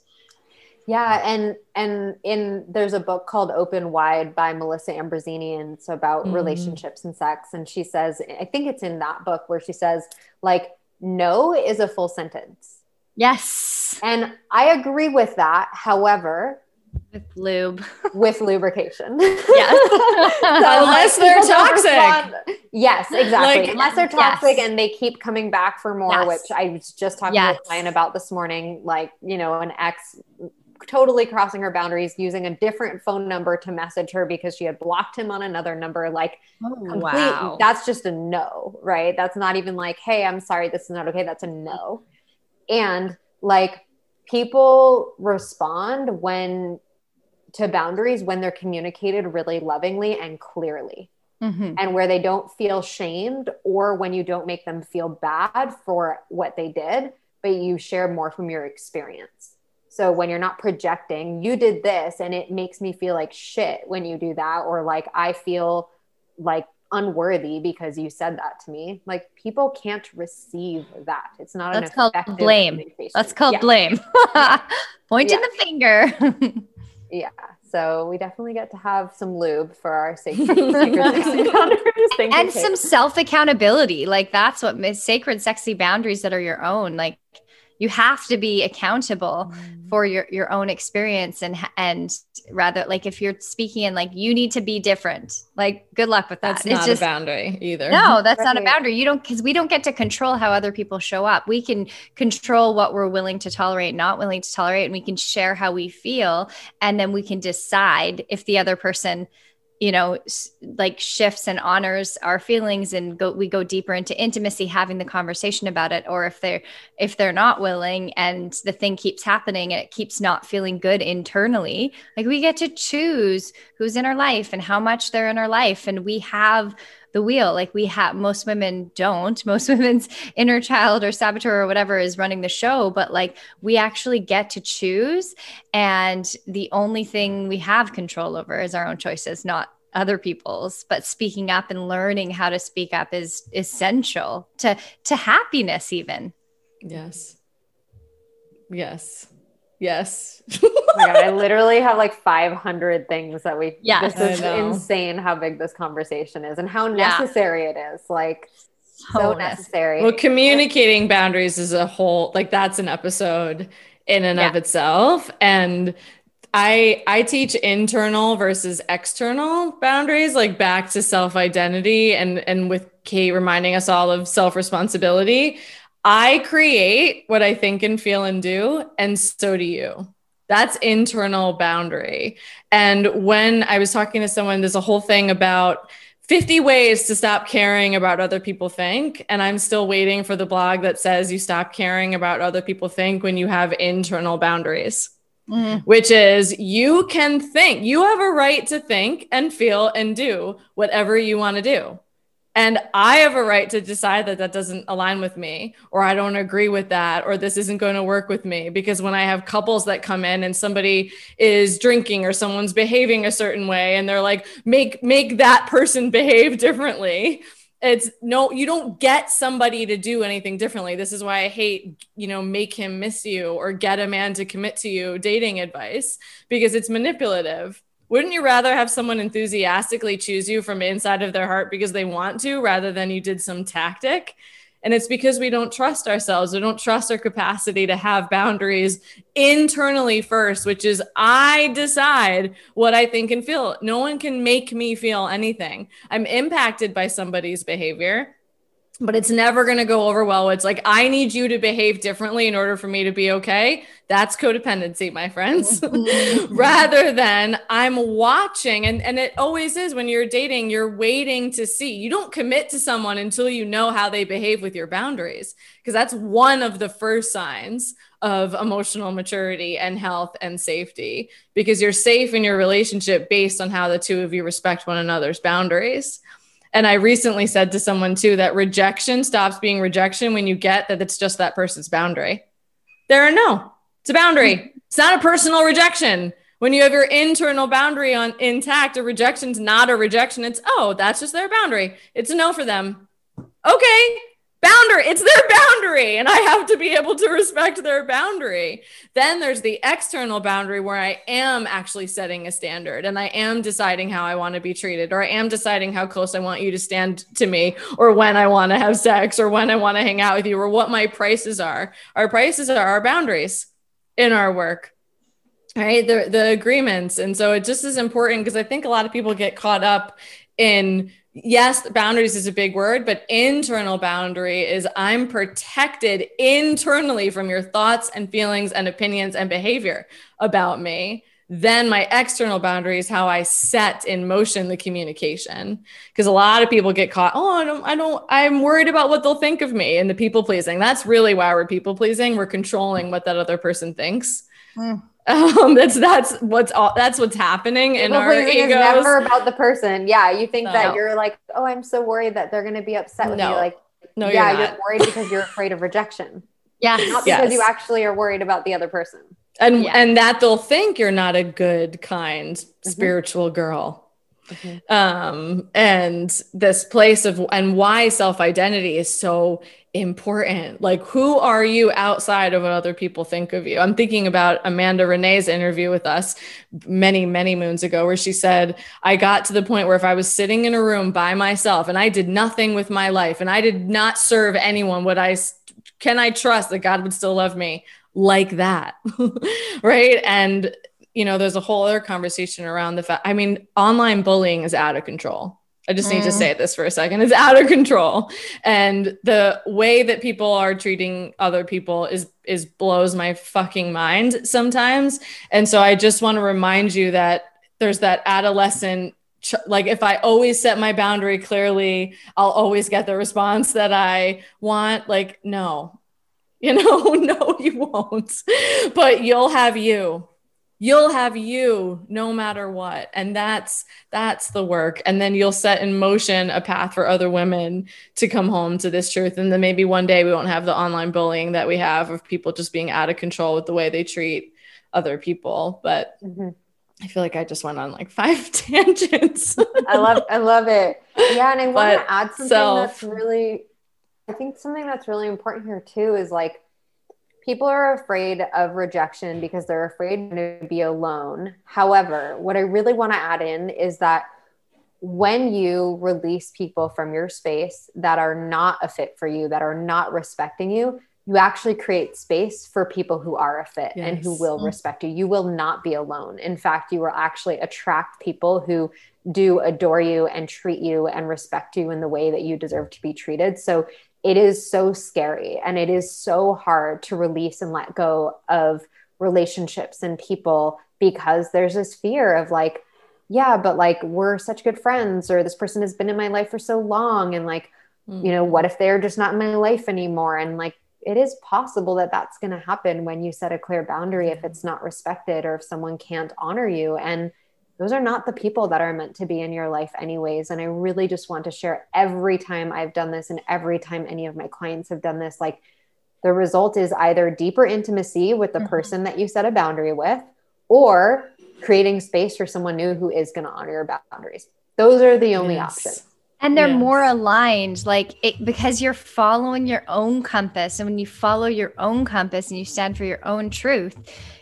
[SPEAKER 3] Yeah, and and in there's a book called Open Wide by Melissa Ambrosini, and it's about mm. relationships and sex. And she says, I think it's in that book where she says, like, no is a full sentence.
[SPEAKER 1] Yes.
[SPEAKER 3] And I agree with that. However,
[SPEAKER 1] with lube.
[SPEAKER 3] With lubrication.
[SPEAKER 2] Yes [LAUGHS] so [LAUGHS] unless they're toxic.
[SPEAKER 3] yes exactly. Like, unless they're toxic yes. and they keep coming back for more yes. which i was just talking yes. to a client about this morning like you know an ex totally crossing her boundaries using a different phone number to message her because she had blocked him on another number like oh, complete, wow. that's just a no right? That's not even like hey i'm sorry this is not okay. That's a no. And like people respond when to boundaries when they're communicated really lovingly and clearly mm-hmm. and where they don't feel shamed or when you don't make them feel bad for what they did but you share more from your experience so when you're not projecting you did this and it makes me feel like shit when you do that or like i feel like unworthy because you said that to me. Like people can't receive that. It's not
[SPEAKER 1] That's called blame. That's called yeah. blame. [LAUGHS] Pointing yeah. the finger. [LAUGHS]
[SPEAKER 3] yeah. So we definitely get to have some lube for our [LAUGHS] sacred, [LAUGHS]
[SPEAKER 1] and some self accountability. Like that's what sacred, sexy boundaries that are your own. Like you have to be accountable mm. for your your own experience and and rather like if you're speaking and like you need to be different like good luck with that
[SPEAKER 2] that's it's not just, a boundary either
[SPEAKER 1] no that's right. not a boundary you don't because we don't get to control how other people show up we can control what we're willing to tolerate not willing to tolerate and we can share how we feel and then we can decide if the other person you know like shifts and honors our feelings and go we go deeper into intimacy having the conversation about it or if they're if they're not willing and the thing keeps happening and it keeps not feeling good internally like we get to choose who's in our life and how much they're in our life. And we have the wheel. Like we have most women don't. [LAUGHS] Most women's inner child or saboteur or whatever is running the show but like we actually get to choose and the only thing we have control over is our own choices not other people's. But speaking up and learning how to speak up is essential to to happiness even.
[SPEAKER 2] Yes. Yes Yes.
[SPEAKER 3] oh my God, I [LAUGHS] literally have like 500 things that we,
[SPEAKER 1] yeah,
[SPEAKER 3] this is insane how big this conversation is and how necessary yeah. it is. Like, so, so necessary.
[SPEAKER 2] Well, communicating boundaries is a whole, like, that's an episode in and yeah. of itself. And I I teach internal versus external boundaries, like back to self identity, and and with Kate reminding us all of self responsibility. I create what I think and feel and do, and so do you. That's internal boundary. And when I was talking to someone, there's a whole thing about 50 ways to stop caring about other people think. And I'm still waiting for the blog that says you stop caring about other people think when you have internal boundaries. Mm. Which is you can think, you have a right to think and feel and do whatever you want to do. And I have a right to decide that that doesn't align with me, or I don't agree with that, or this isn't going to work with me. Because when I have couples that come in and somebody is drinking or someone's behaving a certain way, and they're like, make make that person behave differently. It's no, you don't get somebody to do anything differently. This is why I hate, you know, make him miss you or get a man to commit to you dating advice because it's manipulative wouldn't you rather have someone enthusiastically choose you from inside of their heart because they want to rather than you did some tactic? And it's because we don't trust ourselves. We don't trust our capacity to have boundaries internally first, which is I decide what I think and feel. No one can make me feel anything. I'm impacted by somebody's behavior but it's never going to go over well. It's like, I need you to behave differently in order for me to be okay. That's codependency, my friends. [LAUGHS] [LAUGHS] Rather than I'm watching, and, and it always is when you're dating, you're waiting to see. You don't commit to someone until you know how they behave with your boundaries, because that's one of the first signs of emotional maturity and health and safety, because you're safe in your relationship based on how the two of you respect one another's boundaries. And I recently said to someone too that rejection stops being rejection when you get that it's just that person's boundary. There are no, it's a boundary. It's not a personal rejection. When you have your internal boundary on intact, a rejection's not a rejection. It's oh, that's just their boundary. It's a no for them. Okay, boundary. It's their boundary and i have to be able to respect their boundary. Then there's the external boundary where i am actually setting a standard and i am deciding how i want to be treated or i am deciding how close i want you to stand to me or when i want to have sex or when i want to hang out with you or what my prices are. Our prices are our boundaries in our work right? The, the agreements. And so it just is important because i think a lot of people get caught up in yes, boundaries is a big word, but internal boundary is I'm protected internally from your thoughts and feelings and opinions and behavior about me. Then my external boundary is how I set in motion the communication. Because a lot of people get caught, oh, I don't, I don't, I'm worried about what they'll think of me and the people pleasing. That's really why we're people pleasing. We're controlling what that other person thinks. Mm. Um, that's that's what's all that's what's happening in our egos.
[SPEAKER 3] never about the person. Yeah, you think no. that you're like, oh, I'm so worried that they're going to be upset with no. me. Like, no, yeah, you're, you're worried because you're afraid of rejection. [LAUGHS]
[SPEAKER 1] Yeah,
[SPEAKER 3] not because yes. you actually are worried about the other person.
[SPEAKER 2] And yeah. and that they'll think you're not a good, kind, mm-hmm. spiritual girl. Mm-hmm. Um, and this place of and why self identity is so important. Like, who are you outside of what other people think of you? I'm thinking about Amanda Renee's interview with us many, many moons ago, where she said, I got to the point where if I was sitting in a room by myself and I did nothing with my life and I did not serve anyone, would I can I trust that God would still love me like that? [LAUGHS] right. And you know, there's a whole other conversation around the fact, I mean, online bullying is out of control I just need mm. to say this for a second. It's out of control. And the way that people are treating other people is is blows my fucking mind sometimes. And so I just want to remind you that there's that adolescent like if I always set my boundary clearly, I'll always get the response that I want. Like, no, you know, [LAUGHS] no, you won't, but you'll have you. You'll have you no matter what. And that's that's the work. And then you'll set in motion a path for other women to come home to this truth. And then maybe one day we won't have the online bullying that we have of people just being out of control with the way they treat other people. But mm-hmm. I feel like I just went on like [LAUGHS] five tangents.
[SPEAKER 3] I love I love it. Yeah, and I want to add something self. that's really I think something that's really important here too is like people are afraid of rejection because they're afraid to be alone. However, what I really want to add in is that when you release people from your space that are not a fit for you, that are not respecting you, you actually create space for people who are a fit yes. and who will mm. respect you. You will not be alone. In fact, you will actually attract people who do adore you and treat you and respect you in the way that you deserve to be treated. So it is so scary and it is so hard to release and let go of relationships and people because there's this fear of like, yeah, but like we're such good friends or this person has been in my life for so long and like, mm. you know, what if they're just not in my life anymore? And like, it is possible that that's going to happen when you set a clear boundary if it's not respected or if someone can't honor you and those are not the people that are meant to be in your life anyways and i really just want to share every time i've done this and every time any of my clients have done this like the result is either deeper intimacy with the mm-hmm. person that you set a boundary with or creating space for someone new who is going to honor your boundaries those are the only yes. options
[SPEAKER 1] and they're yes. more aligned like it, because you're following your own compass and when you follow your own compass and you stand for your own truth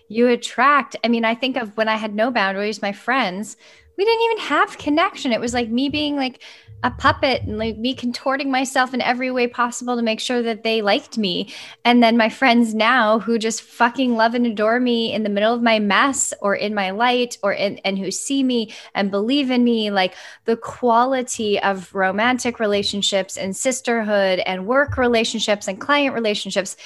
[SPEAKER 1] you attract i mean i think of when i had no boundaries my friends we didn't even have connection it was like me being like a puppet and like me contorting myself in every way possible to make sure that they liked me. And then my friends now who just fucking love and adore me in the middle of my mess or in my light or in and who see me and believe in me, like the quality of romantic relationships and sisterhood and work relationships and client relationships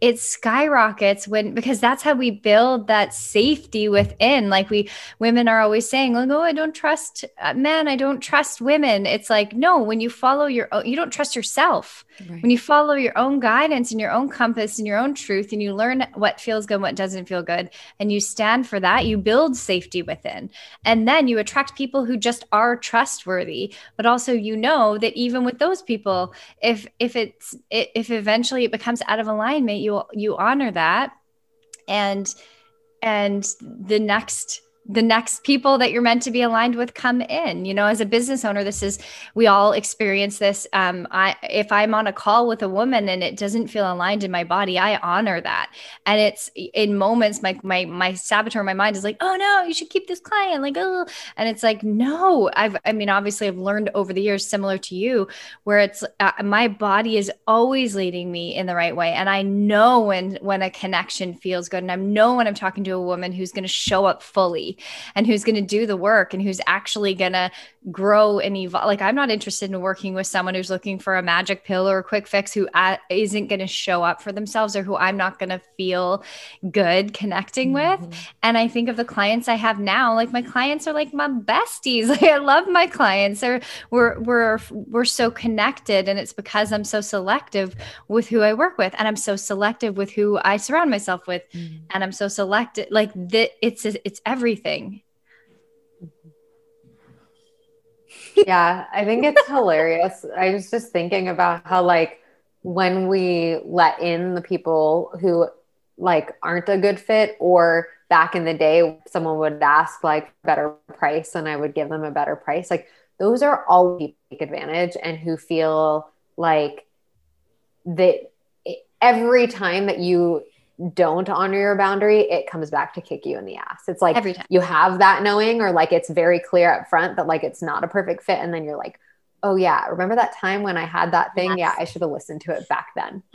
[SPEAKER 1] it skyrockets when because that's how we build that safety within. Like we women are always saying like oh i don't trust uh, men i don't trust women. It's like no when you follow your own you don't trust yourself. Right. when you follow your own guidance and your own compass and your own truth and you learn what feels good what doesn't feel good and you stand for that you build safety within. And then you attract people who just are trustworthy. But also you know that even with those people if if it's if eventually it becomes out of alignment you you honor that. And and the next the next people that you're meant to be aligned with come in. You know as a business owner this is we all experience this. Um i if i'm on a call with a woman and it doesn't feel aligned in my body i honor that. And it's in moments my my my saboteur my mind is like oh no you should keep this client like oh and it's like no i've i mean obviously i've learned over the years similar to you where it's uh, my body is always leading me in the right way. And i know when when a connection feels good. And i know when i'm talking to a woman who's going to show up fully and who's going to do the work and who's actually going to grow and evolve. Like, I'm not interested in working with someone who's looking for a magic pill or a quick fix who not going to show up for themselves or who I'm not going to feel good connecting mm-hmm. with. And I think of the clients I have now, like my clients are like my besties. [LAUGHS] Like I love my clients. They're, we're, we're, we're so connected and it's because I'm so selective with who I work with and I'm so selective with who I surround myself with. Mm-hmm. And I'm so selective. like it's, it's everything Mm-hmm.
[SPEAKER 3] yeah, I think it's [LAUGHS] hilarious. I was just thinking about how like when we let in the people who like aren't a good fit or back in the day someone would ask like better price and I would give them a better price. Like those are all people take advantage and who feel like that every time that you don't honor your boundary, it comes back to kick you in the ass. It's like Every time. you have that knowing, or like it's very clear up front that like it's not a perfect fit. And then you're like, oh, yeah, remember that time when I had that thing? Yes. Yeah, I should have listened to it back then. [LAUGHS]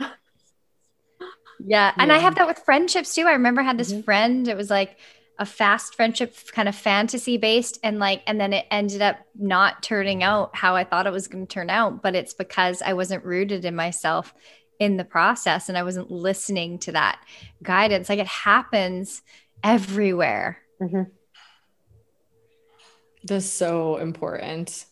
[SPEAKER 1] yeah. And yeah. I have that with friendships too. I remember I had this mm-hmm. friend, it was like, a fast friendship kind of fantasy based and like and then it ended up not turning out how I thought it was going to turn out but it's because I wasn't rooted in myself in the process and I wasn't listening to that guidance. Like it happens everywhere. Mm-hmm.
[SPEAKER 2] That's so important.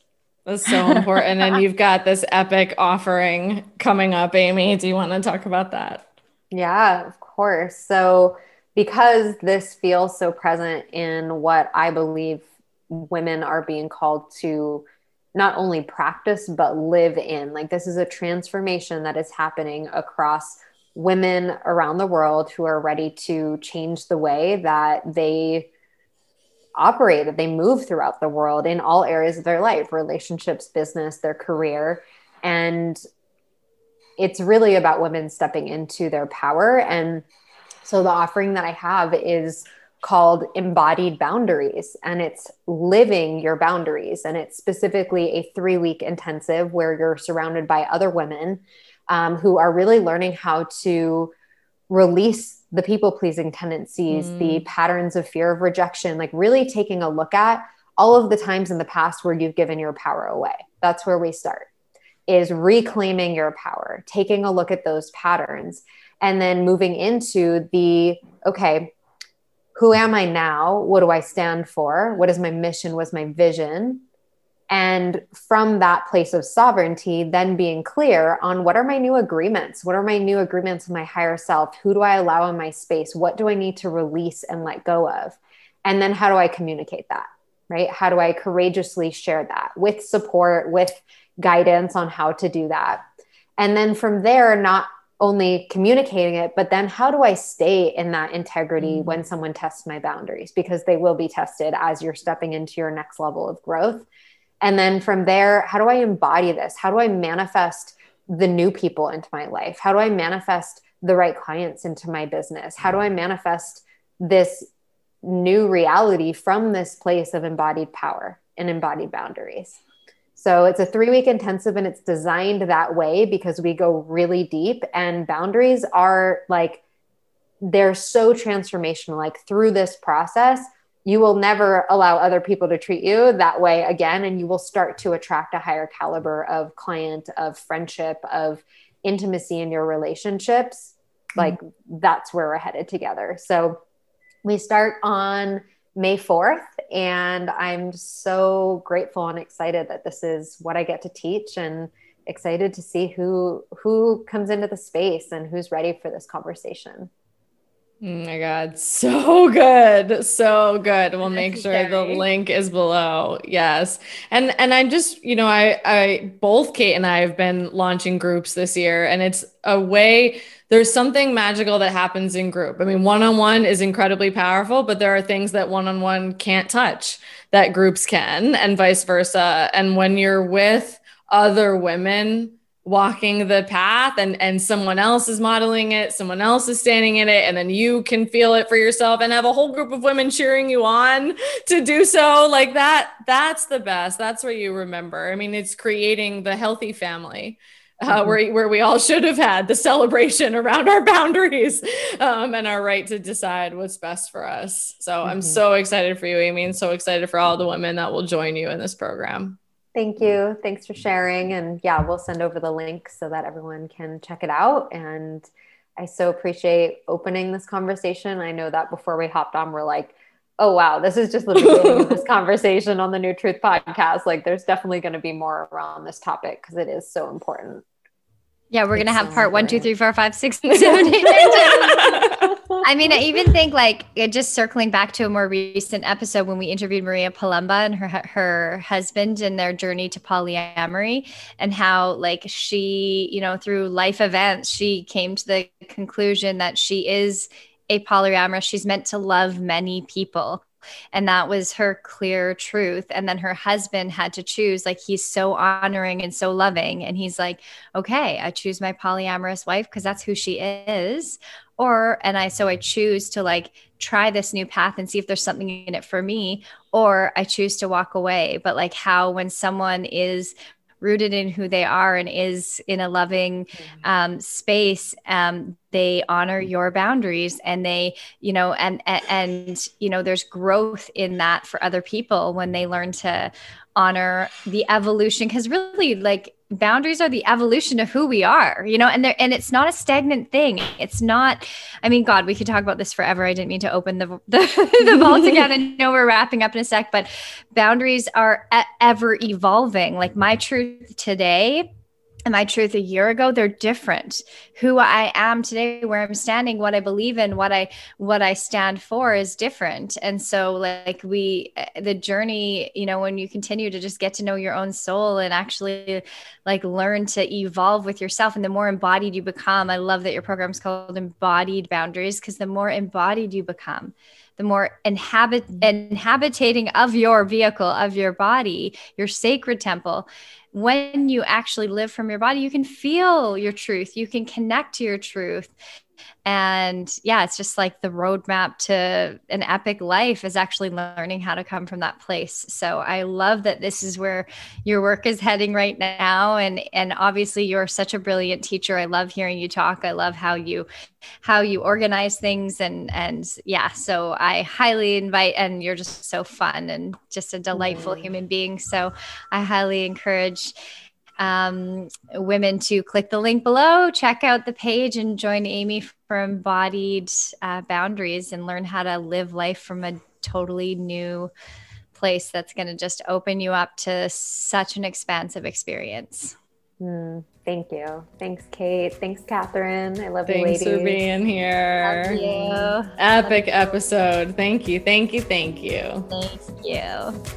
[SPEAKER 2] That's so important. and you've [LAUGHS] got this epic offering coming up, Amy. Do you want to talk about that?
[SPEAKER 3] Yeah, of course. So, because this feels so present in what I believe women are being called to not only practice, but live in, like, this is a transformation that is happening across women around the world who are ready to change the way that they operate, that they move throughout the world in all areas of their life relationships, business, their career. And it's really about women stepping into their power. And so the offering that I have is called Embodied Boundaries, and it's living your boundaries. And it's specifically a three week intensive where you're surrounded by other women um, who are really learning how to release the people pleasing tendencies, mm. the patterns of fear of rejection, like really taking a look at all of the times in the past where you've given your power away. That's where we start is reclaiming your power, taking a look at those patterns and then moving into the okay, who am I now? What do I stand for? What is my mission? What's my vision? And from that place of sovereignty, then being clear on what are my new agreements? What are my new agreements with my higher self? Who do I allow in my space? What do I need to release and let go of? And then how do I communicate that? Right? How do I courageously share that with support, with guidance on how to do that? And then from there, not only communicating it, but then how do I stay in that integrity mm-hmm. when someone tests my boundaries? Because they will be tested as you're stepping into your next level of growth. And then from there, how do I embody this? How do I manifest the new people into my life? How do I manifest the right clients into my business? How do I manifest this new reality from this place of embodied power and embodied boundaries? So it's a three week intensive and it's designed that way because we go really deep and boundaries are like, they're so transformational. Like through this process, you will never allow other people to treat you that way again and you will start to attract a higher caliber of client of friendship of intimacy in your relationships mm-hmm. like that's where we're headed together so we start on may 4th and i'm so grateful and excited that this is what i get to teach and excited to see who who comes into the space and who's ready for this conversation
[SPEAKER 2] Oh my God, so good. So good. We'll make sure the link is below. Yes. And and I'm just, you know, I I both Kate and I have been launching groups this year and it's a way there's something magical that happens in group. I mean, one-on-one is incredibly powerful, but there are things that one-on-one can't touch that groups can and vice versa. And when you're with other women walking the path and and someone else is modeling it someone else is standing in it and then you can feel it for yourself and have a whole group of women cheering you on to do so. Like that that's the best. That's what you remember. I mean it's creating the healthy family uh, mm-hmm. where, where we all should have had the celebration around our boundaries um, and our right to decide what's best for us. So mm-hmm. i'm so excited for you amy and so excited for all the women that will join you in this program
[SPEAKER 3] Thank you. Thanks for sharing. And yeah, we'll send over the link so that everyone can check it out. And I so appreciate opening this conversation. I know that before we hopped on, we're like, oh, wow, this is just the beginning of this [LAUGHS] conversation on the New Truth podcast. Like, there's definitely going to be more around this topic because it is so important.
[SPEAKER 1] Yeah, we're gonna have part one, two, three, four, five, six, seven, eight, nine, ten. [LAUGHS] I mean, I even think like just circling back to a more recent episode when we interviewed Maria Palumba and her her husband and their journey to polyamory, and how like she, you know, through life events, she came to the conclusion that she is a polyamorous. She's meant to love many people and that was her clear truth. And then her husband had to choose like he's so honoring and so loving. And he's like okay i choose my polyamorous wife because that's who she is. Or and i so i choose to like try this new path and see if there's something in it for me. Or i choose to walk away. But like how when someone is rooted in who they are and is in a loving mm-hmm. um, space um, they honor your boundaries and they you know and, and and you know there's growth in that for other people when they learn to honor the evolution because really like boundaries are the evolution of who we are you know and there and it's not a stagnant thing. It's not i mean god we could talk about this forever. I didn't mean to open the [LAUGHS] the, the vault again. And [LAUGHS] know we're wrapping up in a sec but boundaries are ever evolving. Like my truth today my truth a year ago they're different. Who i am today where i'm standing what i believe in what i what i stand for is different. And so like we eh, the journey you know when you continue to just get to know your own soul and actually like learn to evolve with yourself and the more embodied you become i love that your program is called embodied boundaries because the more embodied you become the more inhabit mm-hmm. inhabiting of your vehicle of your body your sacred temple. When you actually live from your body, you can feel your truth, you can connect to your truth. And yeah, it's just like the roadmap to an epic life is actually learning how to come from that place. So I love that this is where your work is heading right now. And and obviously you're such a brilliant teacher. I love hearing you talk. I love how you how you organize things and and yeah so i highly invite and you're just so fun and just a delightful mm-hmm. human being so i highly encourage um, women to click the link below check out the page and join amy for embodied uh, boundaries and learn how to live life from a totally new place that's going to just open you up to such an expansive experience
[SPEAKER 3] mm. Thank you. Thanks, Kate. Thanks, Catherine. I love
[SPEAKER 2] Thanks
[SPEAKER 3] you,
[SPEAKER 2] ladies. for being here.
[SPEAKER 1] Love you.
[SPEAKER 2] Epic love episode. You. Thank you. Thank you. Thank you.
[SPEAKER 1] Thank you.